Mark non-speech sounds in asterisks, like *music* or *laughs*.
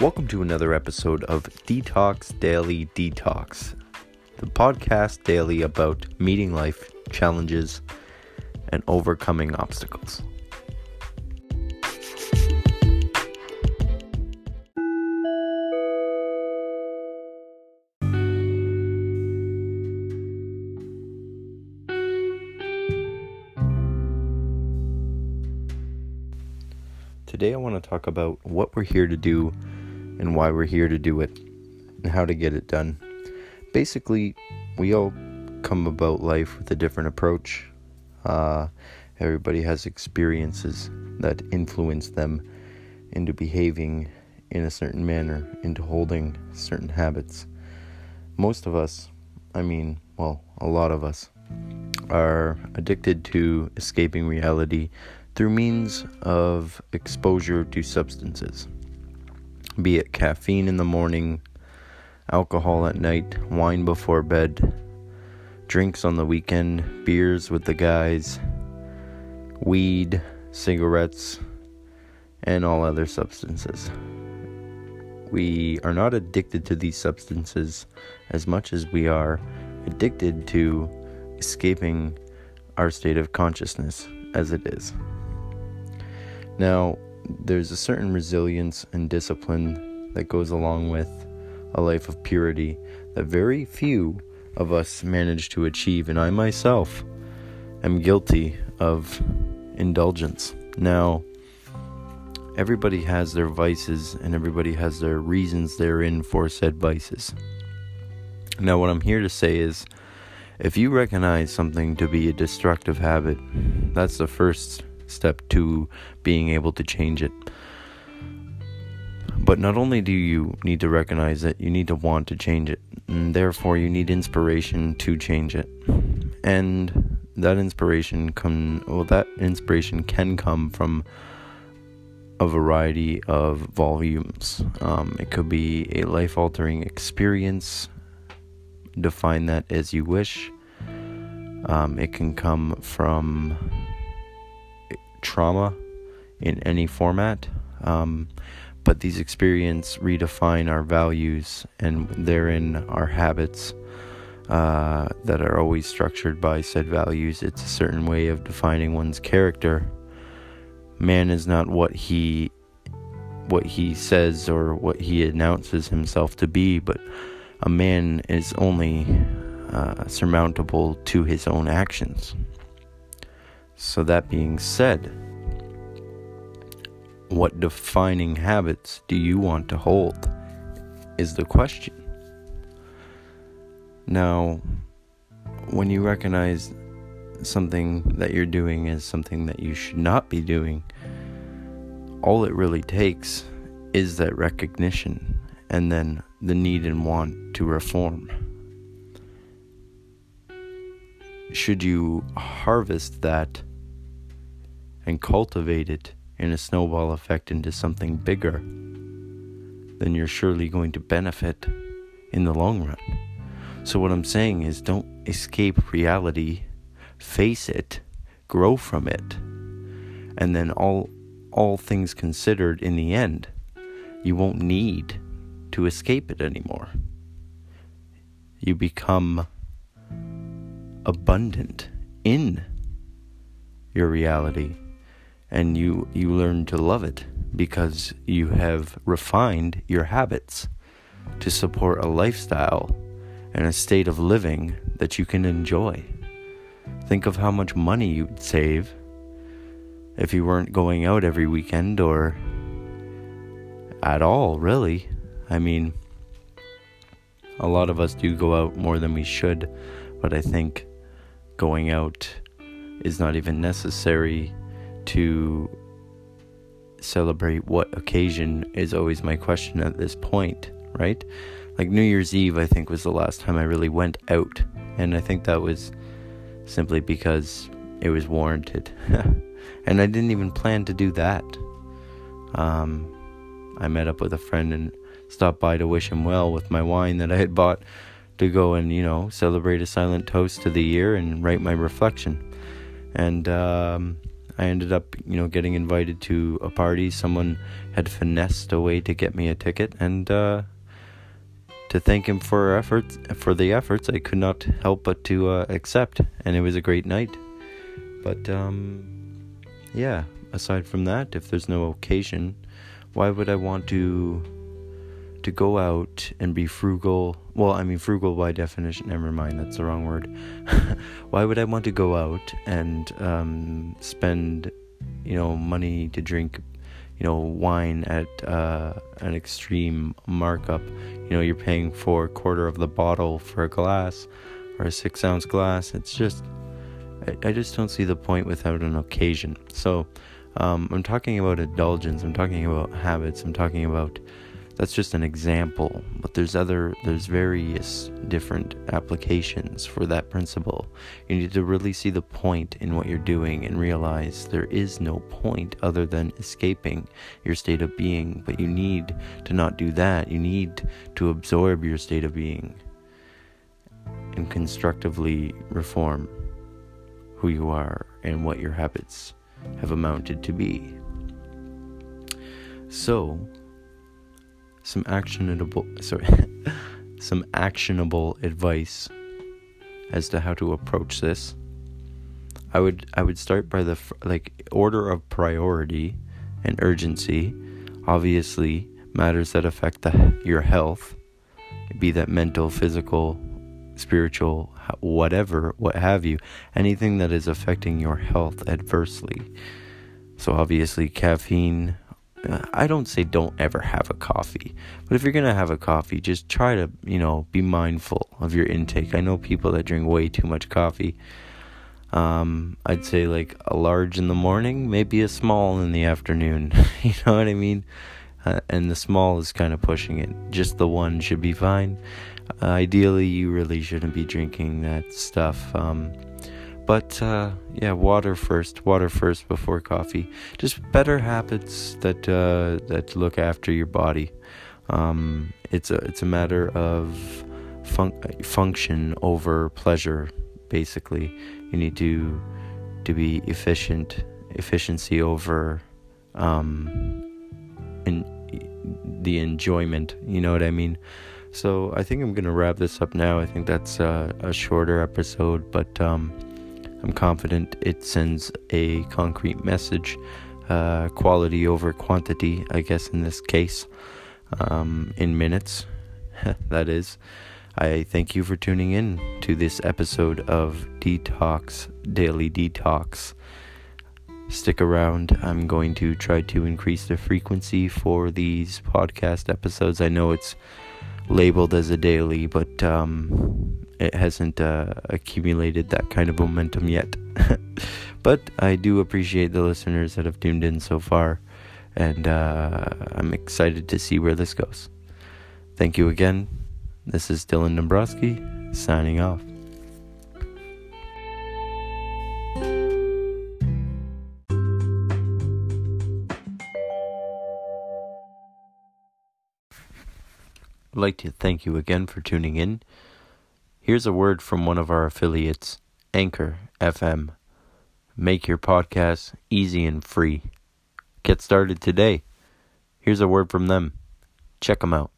Welcome to another episode of Detox Daily Detox, the podcast daily about meeting life challenges and overcoming obstacles. Today, I want to talk about what we're here to do and why we're here to do it and how to get it done. Basically, we all come about life with a different approach. Uh, everybody has experiences that influence them into behaving in a certain manner, into holding certain habits. Most of us, I mean, well, a lot of us, are addicted to escaping reality through means of exposure to substances, be it caffeine in the morning, alcohol at night, wine before bed, drinks on the weekend, beers with the guys, weed, cigarettes, and all other substances. We are not addicted to these substances as much as we are addicted to escaping our state of consciousness as it is. Now, there's a certain resilience and discipline that goes along with a life of purity that very few of us manage to achieve, and I myself am guilty of indulgence. Now, everybody has their vices and everybody has their reasons therein for said vices. Now, what I'm here to say is if you recognize something to be a destructive habit, that's the first step to being able to change it. But not only do you need to recognize it, you need to want to change it. And therefore, you need inspiration to change it. And that inspiration can well that inspiration can come from a variety of volumes. Um, it could be a life altering experience. Define that as you wish. Um, it can come from trauma in any format. Um, but these experiences redefine our values and therein our habits uh, that are always structured by said values. It's a certain way of defining one's character. Man is not what he what he says or what he announces himself to be, but a man is only uh, surmountable to his own actions. So, that being said, what defining habits do you want to hold? Is the question. Now, when you recognize something that you're doing is something that you should not be doing, all it really takes is that recognition and then the need and want to reform. Should you harvest that and cultivate it in a snowball effect into something bigger, then you're surely going to benefit in the long run. So, what I'm saying is don't escape reality, face it, grow from it, and then all, all things considered in the end, you won't need to escape it anymore. You become abundant in your reality and you you learn to love it because you have refined your habits to support a lifestyle and a state of living that you can enjoy. Think of how much money you'd save if you weren't going out every weekend or at all, really. I mean, a lot of us do go out more than we should, but I think going out is not even necessary to celebrate what occasion is always my question at this point, right? Like New Year's Eve, I think, was the last time I really went out. And I think that was simply because it was warranted. *laughs* and I didn't even plan to do that. Um, I met up with a friend and stopped by to wish him well with my wine that I had bought to go and, you know, celebrate a silent toast to the year and write my reflection. And, um, I ended up, you know, getting invited to a party. Someone had finessed a way to get me a ticket, and uh, to thank him for efforts for the efforts, I could not help but to uh, accept, and it was a great night. But um, yeah, aside from that, if there's no occasion, why would I want to to go out and be frugal? Well, I mean frugal by definition. Never mind, that's the wrong word. *laughs* why would I want to go out and um, spend, you know, money to drink, you know, wine at uh, an extreme markup? You know, you're paying for a quarter of the bottle for a glass or a six ounce glass. It's just, I, I just don't see the point without an occasion. So um, I'm talking about indulgence. I'm talking about habits. I'm talking about that's just an example, but there's other there's various different applications for that principle. You need to really see the point in what you're doing and realize there is no point other than escaping your state of being, but you need to not do that. You need to absorb your state of being and constructively reform who you are and what your habits have amounted to be. So, some actionable sorry, *laughs* some actionable advice as to how to approach this. I would I would start by the like order of priority and urgency. Obviously, matters that affect the, your health, be that mental, physical, spiritual, whatever, what have you, anything that is affecting your health adversely. So, obviously, caffeine. Uh, I don't say don't ever have a coffee, but if you're gonna have a coffee, just try to, you know, be mindful of your intake. I know people that drink way too much coffee. Um, I'd say like a large in the morning, maybe a small in the afternoon. *laughs* you know what I mean? Uh, and the small is kind of pushing it. Just the one should be fine. Uh, ideally, you really shouldn't be drinking that stuff. Um, but uh, yeah, water first. Water first before coffee. Just better habits that uh, that look after your body. Um, it's a it's a matter of fun- function over pleasure. Basically, you need to to be efficient. Efficiency over um, in the enjoyment. You know what I mean? So I think I'm gonna wrap this up now. I think that's uh, a shorter episode, but um, I'm confident it sends a concrete message. Uh, quality over quantity, I guess, in this case, um, in minutes, *laughs* that is. I thank you for tuning in to this episode of Detox Daily Detox. Stick around. I'm going to try to increase the frequency for these podcast episodes. I know it's labeled as a daily, but um, it hasn't uh, accumulated that kind of momentum yet. *laughs* but I do appreciate the listeners that have tuned in so far, and uh, I'm excited to see where this goes. Thank you again. This is Dylan Dombrowski signing off. I'd like to thank you again for tuning in. Here's a word from one of our affiliates, Anchor FM. Make your podcast easy and free. Get started today. Here's a word from them. Check them out.